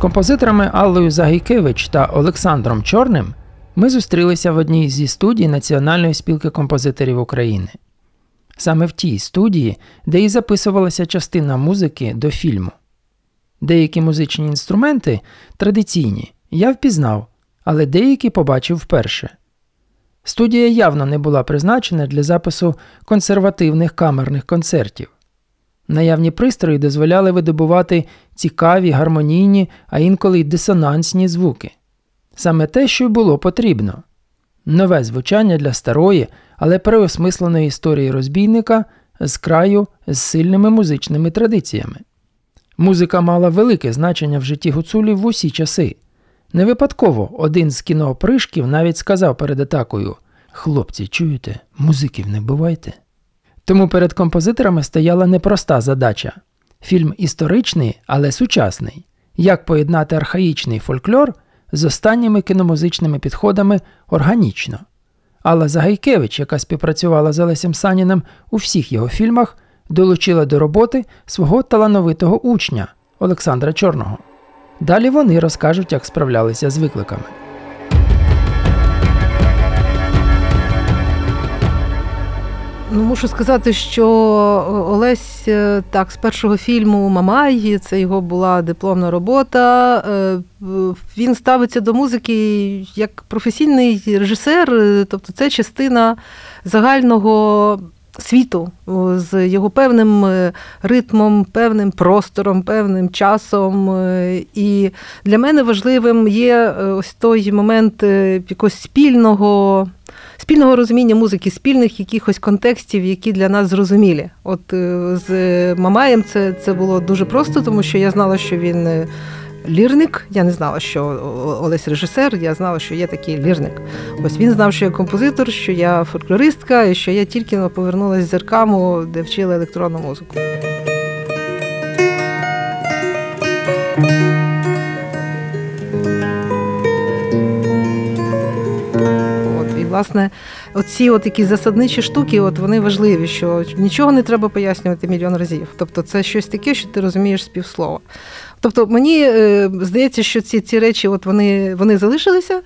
композиторами Аллою Загайкевич та Олександром Чорним ми зустрілися в одній зі студій Національної спілки композиторів України. Саме в тій студії, де і записувалася частина музики до фільму. Деякі музичні інструменти традиційні, я впізнав, але деякі побачив вперше. Студія явно не була призначена для запису консервативних камерних концертів. Наявні пристрої дозволяли видобувати цікаві, гармонійні, а інколи й дисонансні звуки. Саме те, що й було потрібно. Нове звучання для старої, але переосмисленої історії розбійника з краю з сильними музичними традиціями. Музика мала велике значення в житті гуцулів в усі часи. Не випадково один з кіноопришків навіть сказав перед атакою Хлопці, чуєте, музиків не бувайте. Тому перед композиторами стояла непроста задача фільм історичний, але сучасний. Як поєднати архаїчний фольклор з останніми кіномузичними підходами органічно. Алла Загайкевич, яка співпрацювала з Олесем Саніним у всіх його фільмах, долучила до роботи свого талановитого учня Олександра Чорного. Далі вони розкажуть, як справлялися з викликами. Ну, мушу сказати, що Олесь е, так з першого фільму Мамай, це його була дипломна робота. Е, він ставиться до музики як професійний режисер, е, тобто це частина загального світу з його певним ритмом, певним простором, певним часом. І для мене важливим є ось той момент якогось спільного спільного розуміння музики, спільних якихось контекстів, які для нас зрозумілі. От е, з Мамаєм це, це було дуже просто, тому що я знала, що він. Е, лірник, я не знала, що Олесь режисер, я знала, що є такий лірник. Ось він знав, що я композитор, що я фольклористка, і що я тільки повернулася з зеркаму, де вчила електронну музику. Власне, оці от такі засадничі штуки, от вони важливі, що нічого не треба пояснювати мільйон разів. Тобто, це щось таке, що ти розумієш з півслова. Тобто, мені е, здається, що ці ці речі от вони, вони залишилися,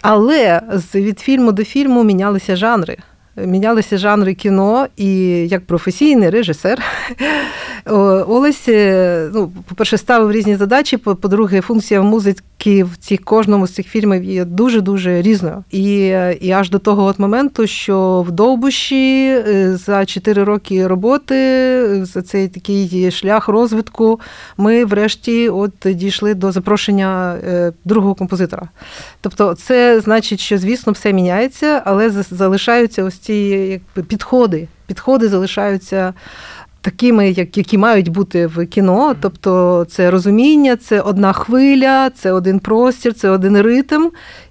але від фільму до фільму мінялися жанри. Мінялися жанри кіно, і як професійний режисер Олесь, е, ну, по-перше, ставив різні задачі. По-друге, функція музики в цих кожному з цих фільмів є дуже-дуже різною. І і аж до того от моменту, що в Довбуші е, за 4 роки роботи, за цей такий шлях розвитку, ми врешті от дійшли до запрошення е, другого композитора. Тобто, це значить, що, звісно, все міняється, але залишаються ось ці якби, підходи. Підходи залишаються такими, як, які мають бути в кіно. Тобто це розуміння, це одна хвиля, це один простір, це один ритм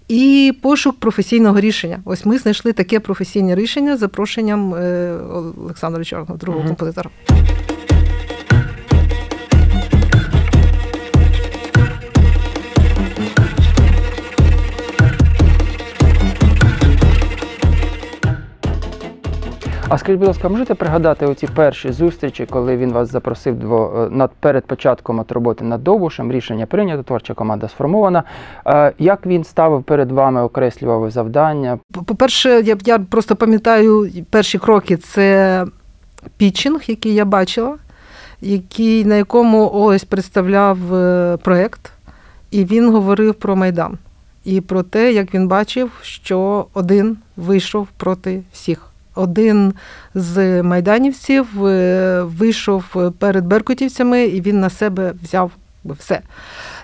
і пошук професійного рішення. Ось ми знайшли таке професійне рішення з запрошенням е, Олександра Чорного, другого композитора. А скажіть, будь ласка, можете пригадати оці перші зустрічі, коли він вас запросив дво, е, над перед початком от роботи над Довбушем, рішення прийнято, творча команда сформована. Е, як він ставив перед вами, окреслював завдання? По-перше, я я просто пам'ятаю перші кроки це пітчинг, який я бачила, який, на якому ось представляв е, проєкт, і він говорив про Майдан. І про те, як він бачив, що один вийшов проти всіх один з майданівців е, вийшов перед беркутівцями, і він на себе взяв все.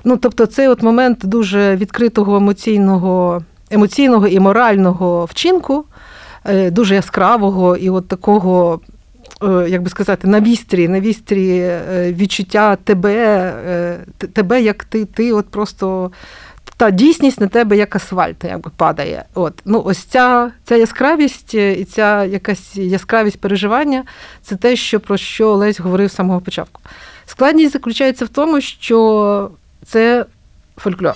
Ну, тобто, цей от момент дуже відкритого емоційного, емоційного і морального вчинку, е, дуже яскравого і от такого. Е, як би сказати, на вістрі, на вістрі відчуття тебе, тебе, як ти, ти от просто та дійсність на тебе як асфальт, якби падає. От ну ось ця ця яскравість е, і ця якась яскравість переживання це те, що про що Олесь говорив з самого початку. Складність заключається в тому, що це фольклор.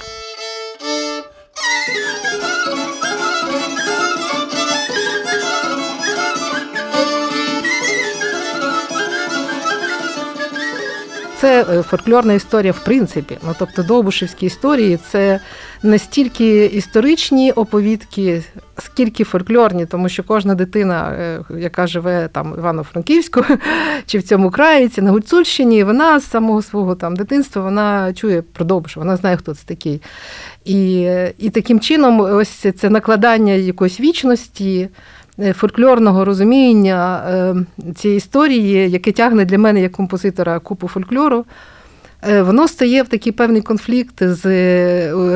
Це е, фольклорна історія в принципі. Ну тобто довбушевські історії це настільки історичні оповідки, скільки фольклорні, тому що кожна дитина, е, яка живе там Івано-Франківську чи в цьому краї, чи на Гуцульщині, вона з самого свого там дитинства вона чує про Довбуша, вона знає, хто це такий. І, І таким чином, ось це накладання якоїсь вічності. Е, фольклорного розуміння е, цієї історії, яке тягне для мене як композитора купу фольклору, воно стає в такий певний конфлікт з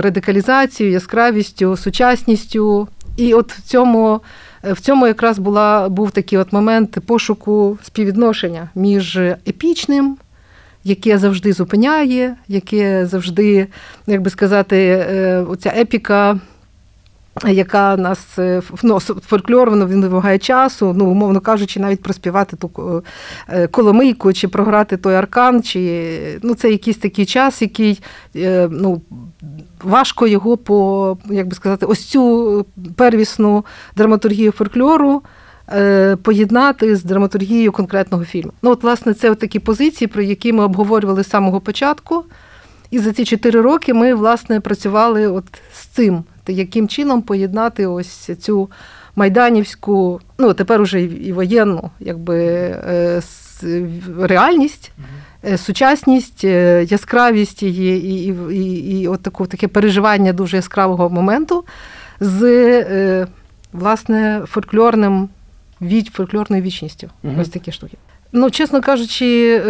радикалізацією, яскравістю, сучасністю. І от в цьому в цьому якраз була, був такий от момент пошуку співвідношення між епічним. Яке завжди зупиняє, яке завжди, як би сказати, оця епіка яка нас е, ну, фольклор, воно він вимагає часу, ну, умовно кажучи, навіть проспівати ту е, коломийку, чи програти той аркан, чи ну, це якийсь такий час, який е, ну, важко його по, як би сказати, ось цю первісну драматургію фольклору. Поєднати з драматургією конкретного фільму. Ну, от, власне, це такі позиції, про які ми обговорювали з самого початку. І за ці чотири роки ми, власне, працювали от з цим яким чином поєднати ось цю майданівську, ну тепер уже і воєнну, якби е, реальність. Е, сучасність, е, яскравість її і і, і, і от таку, таке переживання дуже яскравого моменту з власне фольклорним фольклорною вічністю. Угу. Ось такі штуки. Ну, чесно кажучи,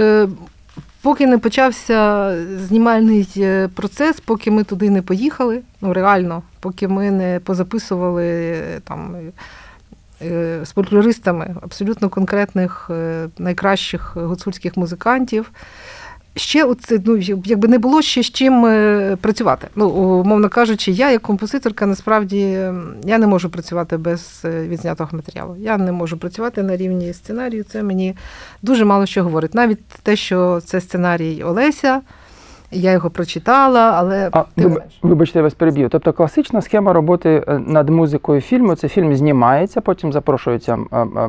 Поки не почався знімальний е, процес, поки ми туди не поїхали, ну реально, поки ми не позаписували е, там е, з фольклористами абсолютно конкретних найкращих гуцульських музикантів ще оце, ну, якби не було ще з чим е, працювати. Ну, умовно кажучи, я як композиторка насправді я не можу працювати без е, відзнятого матеріалу. Я не можу працювати на рівні сценарію. Це мені дуже мало що говорить. Навіть те, що це сценарій Олеся. Я його прочитала, але а, виб... вибачте, я вас переб'ю. Тобто класична схема роботи е, над музикою фільму це фільм знімається, потім запрошується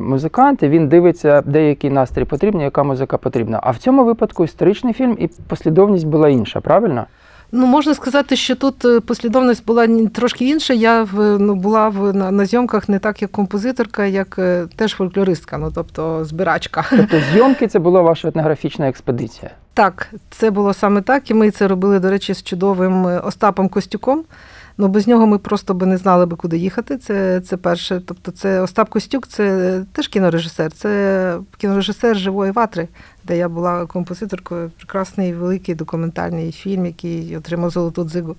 музиканти. Він дивиться, деякий настрій потрібен, яка музика потрібна. А в цьому випадку історичний фільм і послідовність була інша, правильно? Ну, можна сказати, що тут е, послідовність була трошки інша. Я в ну, була в на, на зйомках не так, як композиторка, як е, теж фольклористка, ну тобто збирачка. Тобто зйомки це була ваша етнографічна експедиція? Так, це було саме так, і ми це робили, до речі, з чудовим е, Остапом Костюком. Ну, без нього ми просто би не знали би, куди їхати. Це це перше. Тобто, це Остап Костюк, це теж кінорежисер, це кінорежисер живої ватри, де я була композиторкою. Прекрасний великий документальний фільм, який отримав золоту дзигу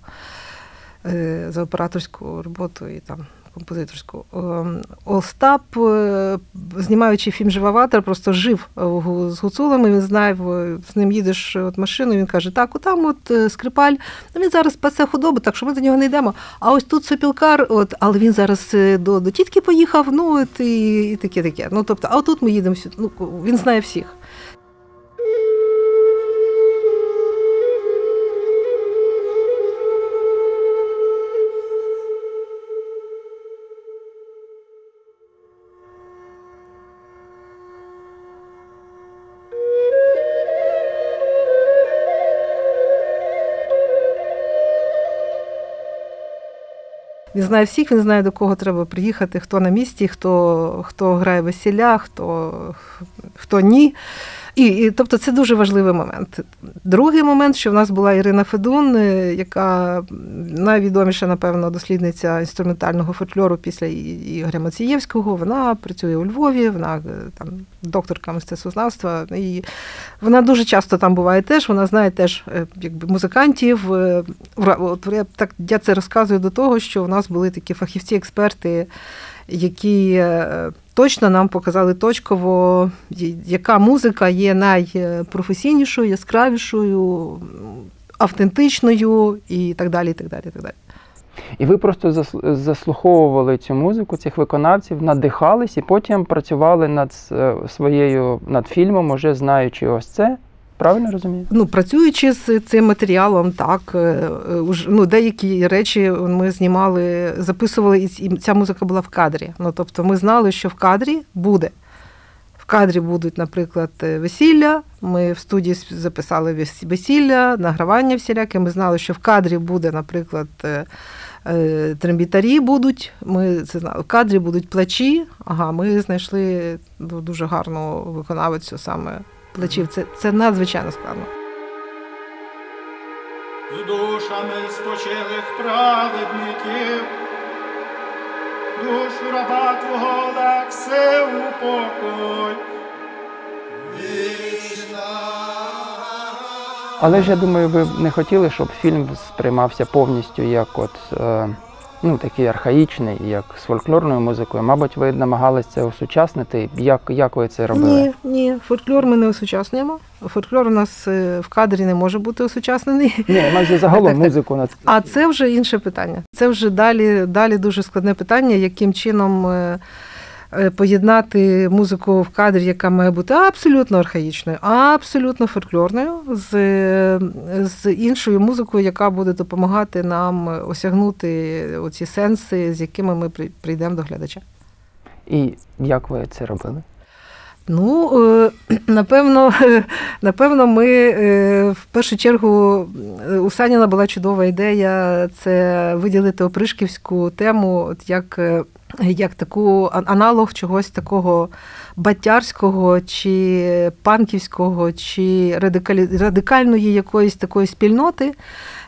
е, за операторську роботу і там композиторську. Ем, Остап, е, знімаючи фільм Жива просто жив з гуцулами. Він знає, з ним їдеш от машину. Він каже: Так, отам от е, скрипаль, ну він зараз пасе худобу, так що ми до нього не йдемо. А ось тут сопілкар, от, але він зараз е, до до тітки поїхав. Ну от і, і таке таке. Ну тобто, а отут ми їдемо. Ну, Він знає всіх. Він знає всіх, він знає, до кого треба приїхати, хто на місці, хто хто грає весілля, хто хто ні. І, і Тобто це дуже важливий момент. Другий момент, що в нас була Ірина Федун, е, яка найвідоміша, напевно, дослідниця інструментального фольклору після Ігоря Мацієвського. Вона працює у Львові, вона е, там докторка мистецтвознавства. І вона дуже часто там буває теж. Вона знає теж е, якби музикантів. От я так я це розказую до того, що в нас були такі фахівці-експерти, які точно нам показали точково, яка музика є найпрофесійнішою, яскравішою, автентичною і так далі. І так далі, і так далі. І ви просто заслуховували цю музику, цих виконавців, надихались і потім працювали над е, своєю над фільмом, уже знаючи ось це. Правильно розумію? Ну, працюючи з цим матеріалом, так е, е, ну, деякі речі ми знімали, записували, і ця музика була в кадрі. Ну, тобто, ми знали, що в кадрі буде В кадрі будуть, наприклад, весілля. Ми в студії записали весілля, награвання всіляке. Ми знали, що в кадрі буде, наприклад, трембітарі будуть. Ми це знали. В кадрі будуть плачі. Ага, ми знайшли дуже гарну виконавицю саме плачів. Це, Це надзвичайно складно з душами спочилих праведників, душу раба Твого Олекси упокой. Але ж я думаю, ви б не хотіли, щоб фільм сприймався повністю як от. Е ну, такий архаїчний, як з фольклорною музикою. Мабуть, ви намагалися це осучаснити. Як як ви це робили? Ні, ні, фольклор ми не осучаснюємо. Фольклор у нас е, в кадрі не може бути осучаснений. Ні, майже загалом музику на А це вже інше питання. Це вже далі, далі дуже складне питання, яким чином. Е, поєднати музику в кадрі, яка має бути абсолютно архаїчною, абсолютно фольклорною, з з іншою музикою, яка буде допомагати нам осягнути оці сенси, з якими ми прийдемо до глядача. І як ви це робили? Ну, е, напевно, напевно, ми е, в першу чергу у Саніна була чудова ідея це виділити опришківську тему, от як як таку аналог чогось такого батярського чи панківського, чи радикальної якоїсь такої спільноти,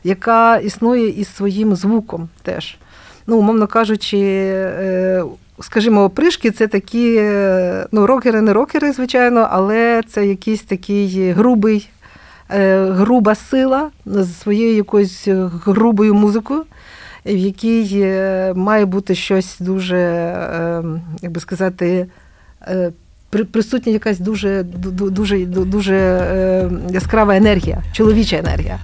яка існує із своїм звуком теж. Ну, умовно кажучи, е, скажімо, опришки це такі, ну, рокери, не рокери, звичайно, але це якийсь такий грубий, е, груба сила з своєю якоюсь грубою музикою в якій е, має бути щось дуже, е, як би сказати, присутня якась дуже дуже, дуже яскрава енергія, чоловіча енергія.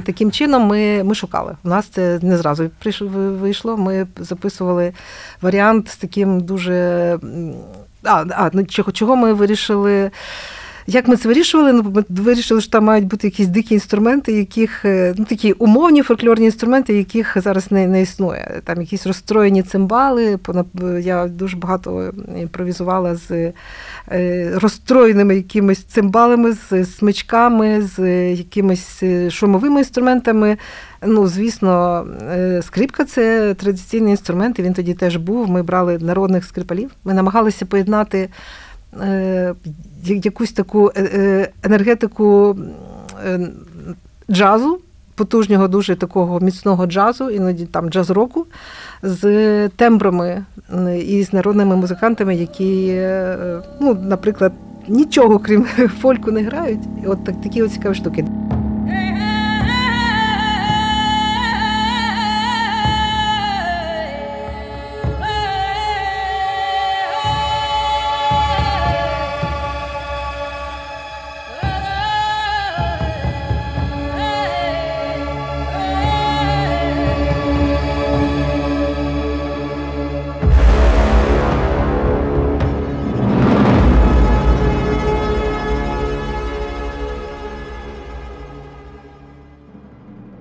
Таким чином ми ми шукали. У нас це не зразу вийшло. Ми записували варіант з таким дуже. А, а ну чого, чого ми вирішили. Як ми це вирішували? Ну, ми вирішили, що там мають бути якісь дикі інструменти, яких е, ну такі умовні фольклорні інструменти, яких зараз не не існує. Там якісь розстроєні цимбали. Я дуже багато імпровізувала з е, розстроєними якимись цимбалами, з смичками, з якимись е, шумовими інструментами. Ну, звісно, скрипка це традиційний інструмент, і він тоді теж був. Ми брали народних скрипалів. Ми намагалися поєднати. Е, якусь таку е, е, енергетику джазу, потужнього, дуже такого міцного джазу, іноді там джаз-року, з тембрами і з народними музикантами, які, ну, наприклад, нічого крім фольку не грають. От так, такі от цікаві штуки.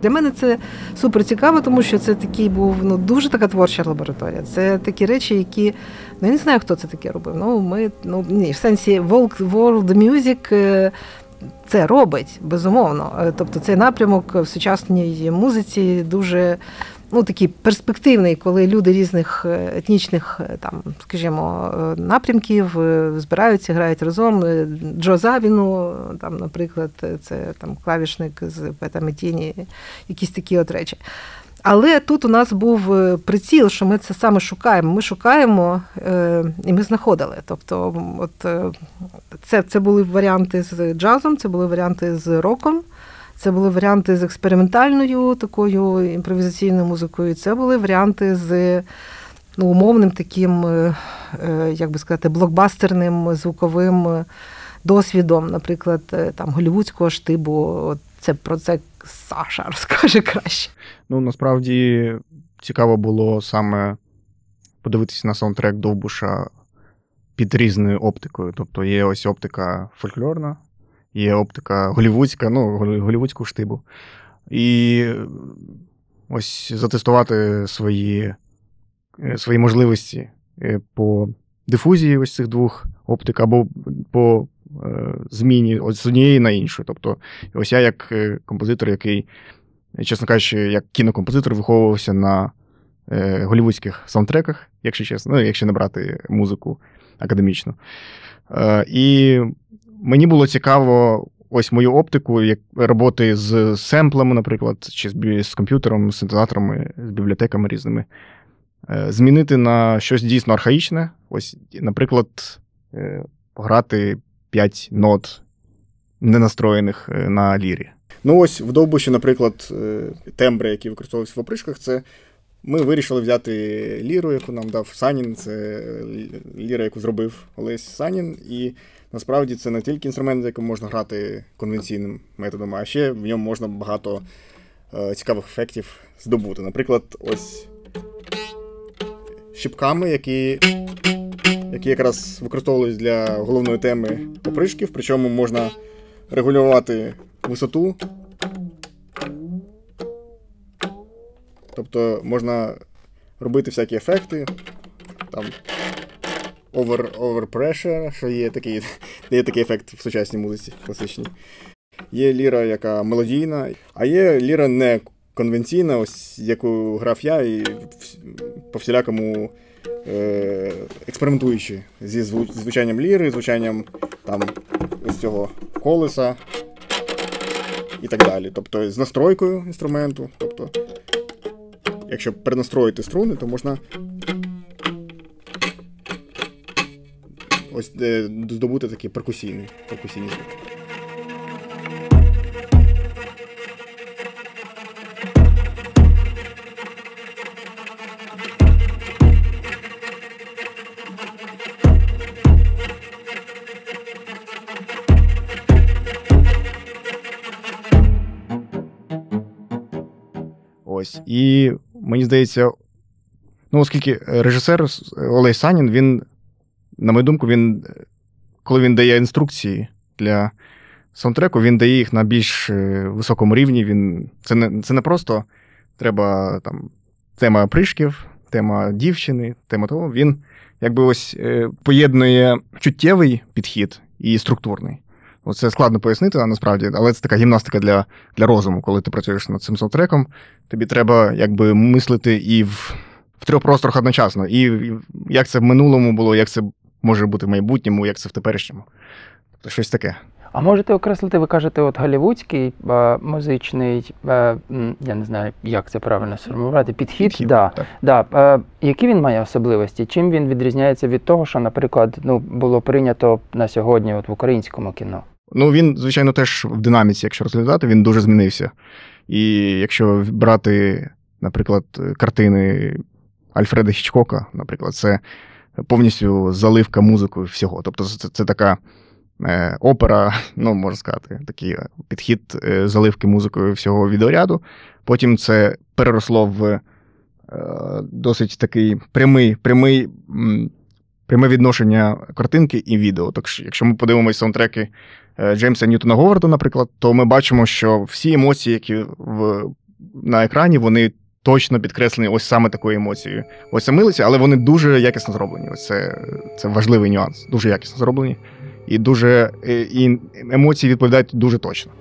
Для мене це супер цікаво, тому що це такий був ну дуже така творча лабораторія. Це такі речі, які ну я не знаю, хто це таке робив. Ну ми ну ні, в сенсі World Music е, це робить безумовно. Е, тобто цей напрямок в сучасній музиці дуже ну, такий перспективний, коли люди різних е, етнічних, е, там, скажімо, е, напрямків збираються, грають разом. Джо Завіну, там, наприклад, це там клавішник з Пета Метіні, якісь такі от речі. Але тут у нас був приціл, що ми це саме шукаємо. Ми шукаємо і ми знаходили. Тобто, от це це були варіанти з джазом, це були варіанти з роком. Це були варіанти з експериментальною такою імпровізаційною музикою. Це були варіанти з ну, умовним таким, е, е, як би сказати, блокбастерним звуковим досвідом, наприклад, е, там голівудського штибу. Це про це Саша розкаже краще. Ну, насправді цікаво було саме подивитися на саундтрек Довбуша під різною оптикою. Тобто є ось оптика фольклорна, є оптика голівудська, ну, голівудську штибу. І ось затестувати свої е, свої можливості е, по дифузії ось цих двох оптик, або по е, зміні з однієї на іншу. Тобто, ось я, як композитор, який, чесно кажучи, як кінокомпозитор, виховувався на голівудських саундтреках, якщо чесно, ну, якщо не брати музику академічну. І мені було цікаво ось мою оптику, як роботи з семплами, наприклад, чи з комп'ютером, з синтезаторами, з бібліотеками різними. Е, змінити на щось дійсно архаїчне. Ось, наприклад, е, пограти 5 нот ненастроєних е, на лірі. Ну, ось в Довбуші, наприклад, тембри, які використовуються в опришках, це ми вирішили взяти ліру, яку нам дав Санін. Це ліра, яку зробив Олесь Санін. І насправді це не тільки інструмент, на якому можна грати конвенційним методом, а ще в ньому можна багато е, цікавих ефектів здобути. Наприклад, ось щіпками, які які якраз використовувалися для головної теми опришків, причому можна регулювати висоту. Тобто можна робити всякі ефекти. Там over, overpressure, що є такий є такий ефект в сучасній музиці класичній. Є ліра, яка мелодійна, а є ліра не конвенційна, ось яку грав я, і по всілякому е- експериментуючи зі звучанням ліри, звучанням там ось цього колеса і так далі. Тобто з настройкою інструменту. Тобто, якщо перенастроїти струни, то можна ось е, здобути такий перкусійний, перкусійний звук. Ось. І мені здається, ну, оскільки режисер Олей Санін, він на мою думку, він, коли він дає інструкції для саундтреку, він дає їх на більш е, високому рівні. Він, Це не це не просто треба там тема пришків, тема дівчини, тема того. Він якби ось е, поєднує чуттєвий підхід і структурний. Оце складно пояснити, а насправді, але це така гімнастика для для розуму, коли ти працюєш над цим саундтреком. Тобі треба якби мислити і в в трьох просторах одночасно. І як це в минулому було, як це може бути в майбутньому, як це в теперішньому. Тобто щось таке. А можете окреслити, ви кажете, от голівудський е, музичний, е, я не знаю, як це правильно сформувати, підхід. підхід да, да. Е, які він має особливості? Чим він відрізняється від того, що, наприклад, ну, було прийнято на сьогодні от в українському кіно? Ну, він, звичайно, теж в динаміці, якщо розглядати, він дуже змінився. І якщо брати, наприклад, картини Альфреда Хічкока, наприклад, це повністю заливка музикою всього. Тобто, це, це така е, опера, ну можна сказати, такий е, підхід е, заливки музикою всього відеоряду. Потім це переросло в досить такий прямий, прямий. Пряме відношення картинки і відео. Так що, якщо ми подивимося саундтреки Джеймса Ньютона Говарда, наприклад, то ми бачимо, що всі емоції, які в, на екрані, вони точно підкреслені ось саме такою емоцією. Ось милиці, але вони дуже якісно зроблені. Ось це це важливий нюанс. Дуже якісно зроблені. І дуже і емоції відповідають дуже точно.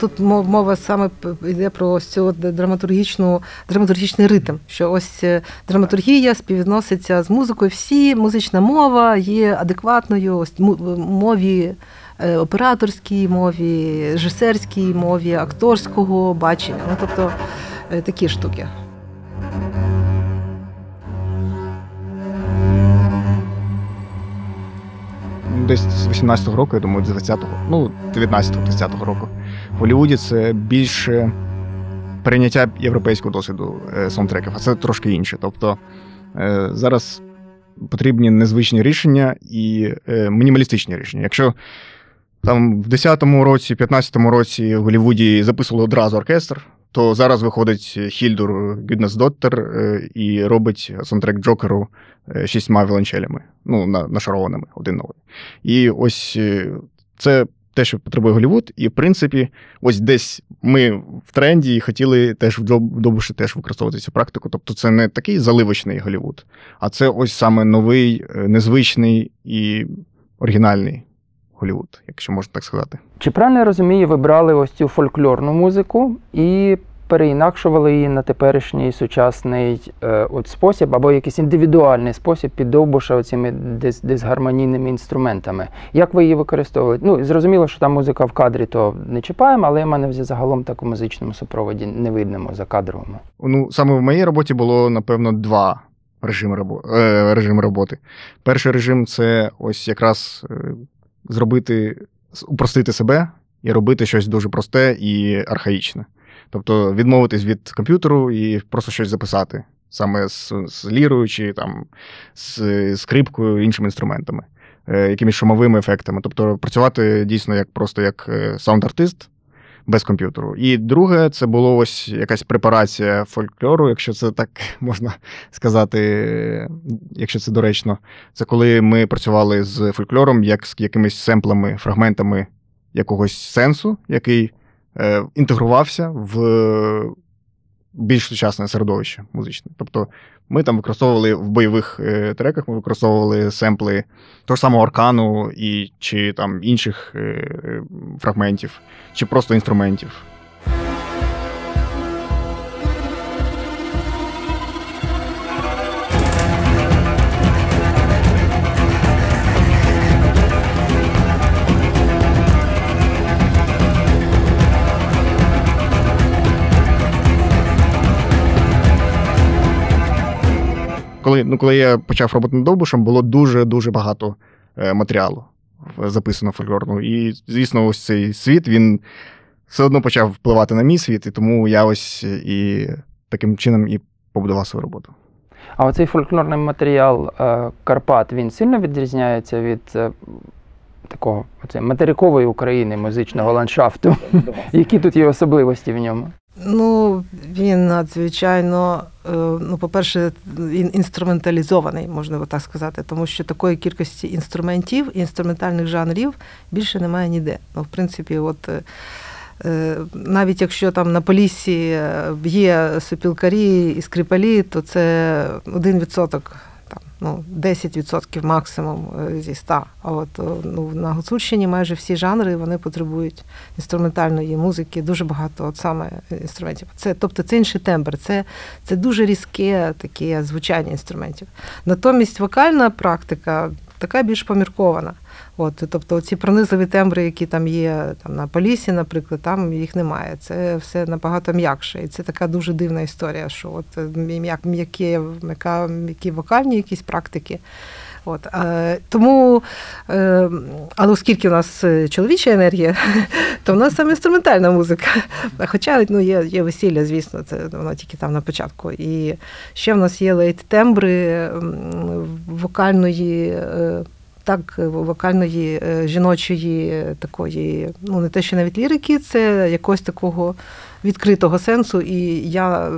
Тут мова саме йде про ось цю драматургічну драматургічний ритм, що ось е, драматургія співвідноситься з музикою. Всі музична мова є адекватною ось мові. Е, операторській мові, режисерській мові, акторського бачення, ну тобто е, такі штуки. Десь з 18-го року, я думаю, з 20-го, ну 19-го, 20-го року. В Голлівуді це більше прийняття європейського досвіду е, саундтреків, а це трошки інше. Тобто е, зараз потрібні незвичні рішення і е, мінімалістичні рішення. Якщо там в 10-му році, 15-му році в Голлівуді записували одразу оркестр, то зараз виходить Хільдур Гюднесдоттер е, і робить саундтрек Джокеру шістьма віолончелями, ну, нашарованими один на один. І ось це те, що потребує Голівуд, і в принципі, ось десь ми в тренді і хотіли теж в Добуші теж використовувати цю практику. Тобто це не такий заливочний Голівуд, а це ось саме новий, е, незвичний і оригінальний Голівуд, якщо можна так сказати. Чи правильно я розумію, ви брали ось цю фольклорну музику і переінакшували її на теперішній сучасний е, от спосіб або якийсь індивідуальний спосіб під Довбуша оцими дис, дисгармонійними інструментами? Як ви її використовуєте? Ну, зрозуміло, що там музика в кадрі, то не чіпаємо, але в мене загалом так у музичному супроводі не видному закадровому. Ну, саме в моїй роботі було, напевно, два режими, робо... е, режими роботи. Перший режим це ось якраз е, зробити, упростити себе і робити щось дуже просте і архаїчне. Тобто відмовитись від комп'ютеру і просто щось записати, саме з, з лірою чи там, з скрипкою, іншими інструментами, е, якимись шумовими ефектами. Тобто працювати дійсно як просто як е, саунд-артист, без комп'ютеру. І друге, це було ось якась препарація фольклору, якщо це так можна сказати, якщо це доречно. Це коли ми працювали з фольклором, як з якимись семплами, фрагментами якогось сенсу, який інтегрувався в більш сучасне середовище музичне. Тобто ми там використовували в бойових е, треках, ми використовували семпли того ж самого аркану і, чи там інших е, е, фрагментів, чи просто інструментів. Коли, ну, коли я почав роботи над Довбушем, було дуже-дуже багато е, матеріалу записано фольклорного. І, звісно, ось цей світ він все одно почав впливати на мій світ, і тому я ось і таким чином і побудував свою роботу. А оцей фольклорний матеріал е, Карпат він сильно відрізняється від е, такого оце, материкової України музичного ландшафту. Які тут є особливості в ньому? Ну, він надзвичайно, е, ну, по-перше, інструменталізований, можна так сказати, тому що такої кількості інструментів, інструментальних жанрів більше немає ніде. Ну, в принципі, от. е, е, Навіть якщо там на полісі е, є сопілкарі і скрипалі, то це 1%, там, ну, 10% максимум е, зі 100. А от е, ну, на Гуцульщині майже всі жанри вони потребують інструментальної музики, дуже багато от саме інструментів. Це, тобто це інший тембр, це, це дуже різке таке звучання інструментів. Натомість вокальна практика така більш поміркована. От, тобто ці пронизливі тембри, які там є там, на полісі, наприклад, там їх немає. Це все набагато м'якше. І це така дуже дивна історія, що от е, м'як, м'які, м'які вокальні якісь практики. От, е, тому, е, але оскільки у нас е, чоловіча енергія, то в нас саме інструментальна музика. Хоча ну, є, є весілля, звісно, це воно тільки там на початку. І ще в нас є лейт-тембри вокальної. е, Так, вокальної е, жіночої е, такої, ну не те, що навіть лірики, це якогось такого відкритого сенсу. І я,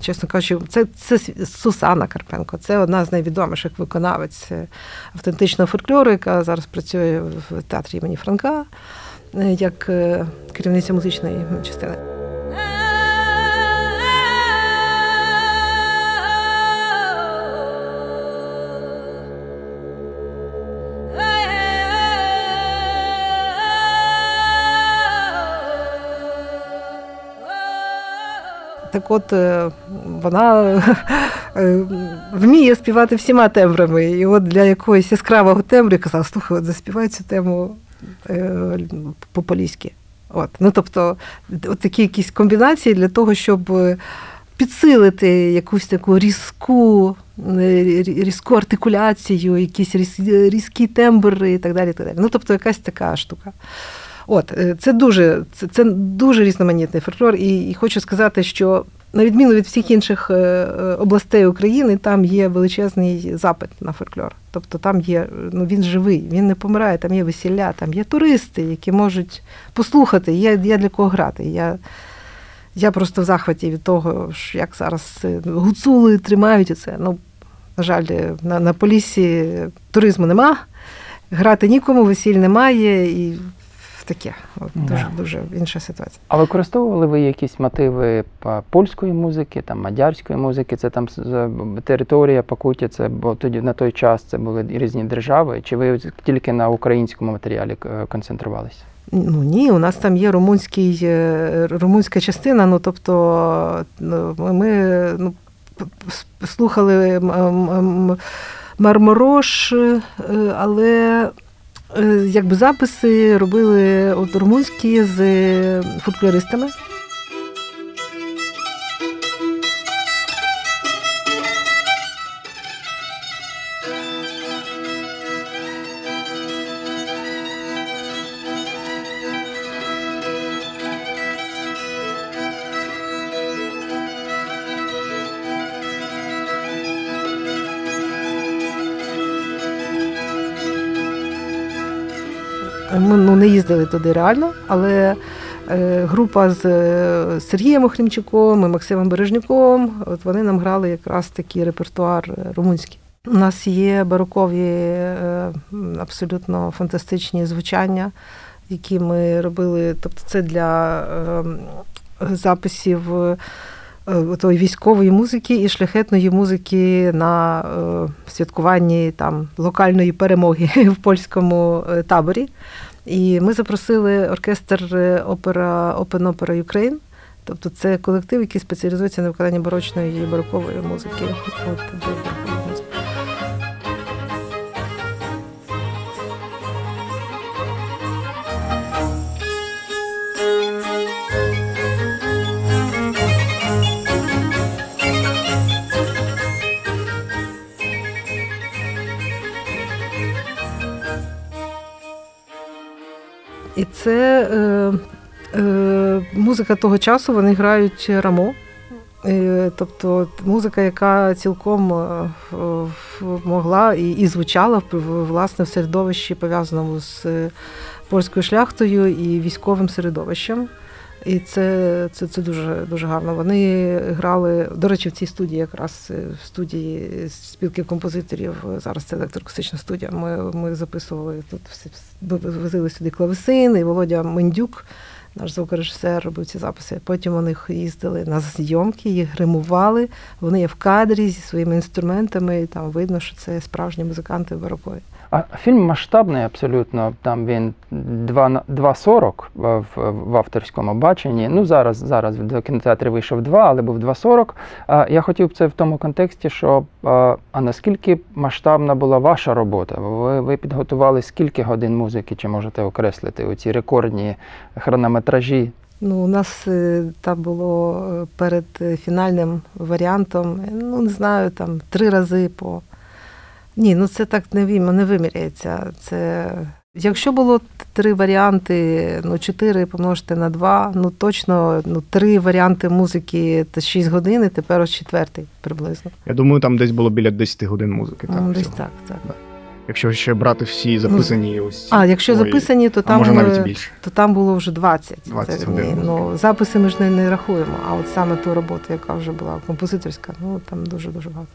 чесно кажучи, це, це Сусана Карпенко. Це одна з найвідоміших виконавець е, автентичного фольклору, яка зараз працює в театрі імені Франка е, як е, керівниця музичної частини. Так от е, вона е, вміє співати всіма тембрами. І от для якогось яскравого тембру казала, слухай, от заспівай цю тему е, по-поліськи. От. Ну, тобто, от такі якісь комбінації для того, щоб підсилити якусь таку різку, різку артикуляцію, якісь різкі тембри і так далі. так далі. Ну, тобто якась така штука. От, е, Це дуже це, це дуже різноманітний фольклор, і, і хочу сказати, що на відміну від всіх інших е, областей України, там є величезний запит на фольклор. Тобто там є, ну він живий, він не помирає, там є весілля, там є туристи, які можуть послухати, є, є для кого грати. Я я просто в захваті від того, як зараз гуцули тримають це. Ну, на жаль, на на полісі туризму нема, грати нікому, весіль немає і таке. От, Дуже дуже інша ситуація. А використовували ви якісь мотиви польської музики, там мадярської музики? Це там територія Пакуті, це бо тоді на той час це були різні держави? Чи ви тільки на українському матеріалі е, концентрувалися? Ну ні, у нас там є румунський, е, румунська частина. Ну тобто ну, ми ну, слухали Марморош, е, але е, якби записи робили от румунські з фольклористами. Ми ну, не їздили туди реально, але е, група з е, Сергієм Охрімчуком і Максимом Бережнюком, от вони нам грали якраз такий репертуар е, румунський. У нас є барокові абсолютно фантастичні звучання, які ми робили. Тобто, це для записів. Е, тої військової музики і шляхетної музики на е, святкуванні там локальної перемоги в польському е, таборі. І ми запросили оркестр опера Open Opera Ukraine. Тобто це колектив, який спеціалізується на виконанні барочної і барокової музики. От, І це е, е, музика того часу, вони грають рамо. Тобто музика, яка цілком е, могла і звучала власне в середовищі, пов'язаному з польською шляхтою і військовим середовищем. І це це, це дуже дуже гарно. Вони грали, до речі, в цій студії, якраз е, в студії спілки композиторів. Зараз це електроакустична студія. Ми ми записували тут ми возили сюди клавесин, і Володя Мендюк, наш звукорежисер, робив ці записи. Потім вони їздили на зйомки, їх гримували. Вони є в кадрі зі своїми інструментами, і там видно, що це справжні музиканти барокові. А фільм масштабний абсолютно. Там він 2.40 в, в авторському баченні. Ну зараз зараз до кінотеатрі вийшов 2, але був 2.40. А я хотів це в тому контексті, що а наскільки масштабна була ваша робота? Ви ви підготували скільки годин музики? Чи можете окреслити у ці рекордні хронометражі? Ну, у нас е, там було е, перед фінальним варіантом, ну не знаю, там три рази по. Ні, ну це так не не виміряється. Це Якщо було три варіанти, ну чотири помножити на два, ну точно ну три варіанти музики та шість годин, і тепер ось четвертий приблизно. Я думаю, там десь було біля 10 годин музики. Так, ну, Десь так, так. Якщо ще брати всі записані ну, ось. А, якщо свої, записані, то там може навіть більше. то там було вже 20. 20 це, годин. Ну, записи ми ж не, не рахуємо, а от саме ту роботу, яка вже була композиторська, ну там дуже-дуже багато.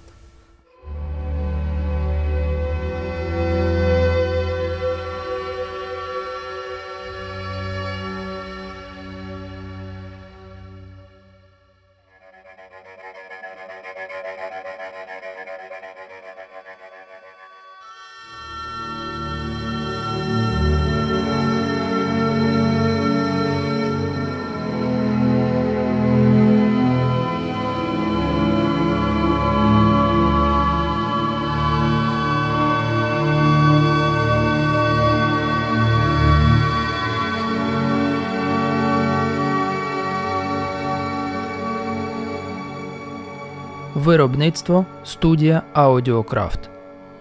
Виробництво студія Аудіокрафт.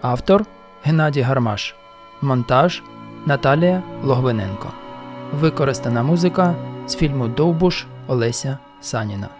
Автор Геннадій Гармаш. Монтаж Наталія Логвиненко. Використана музика з фільму Довбуш Олеся Саніна.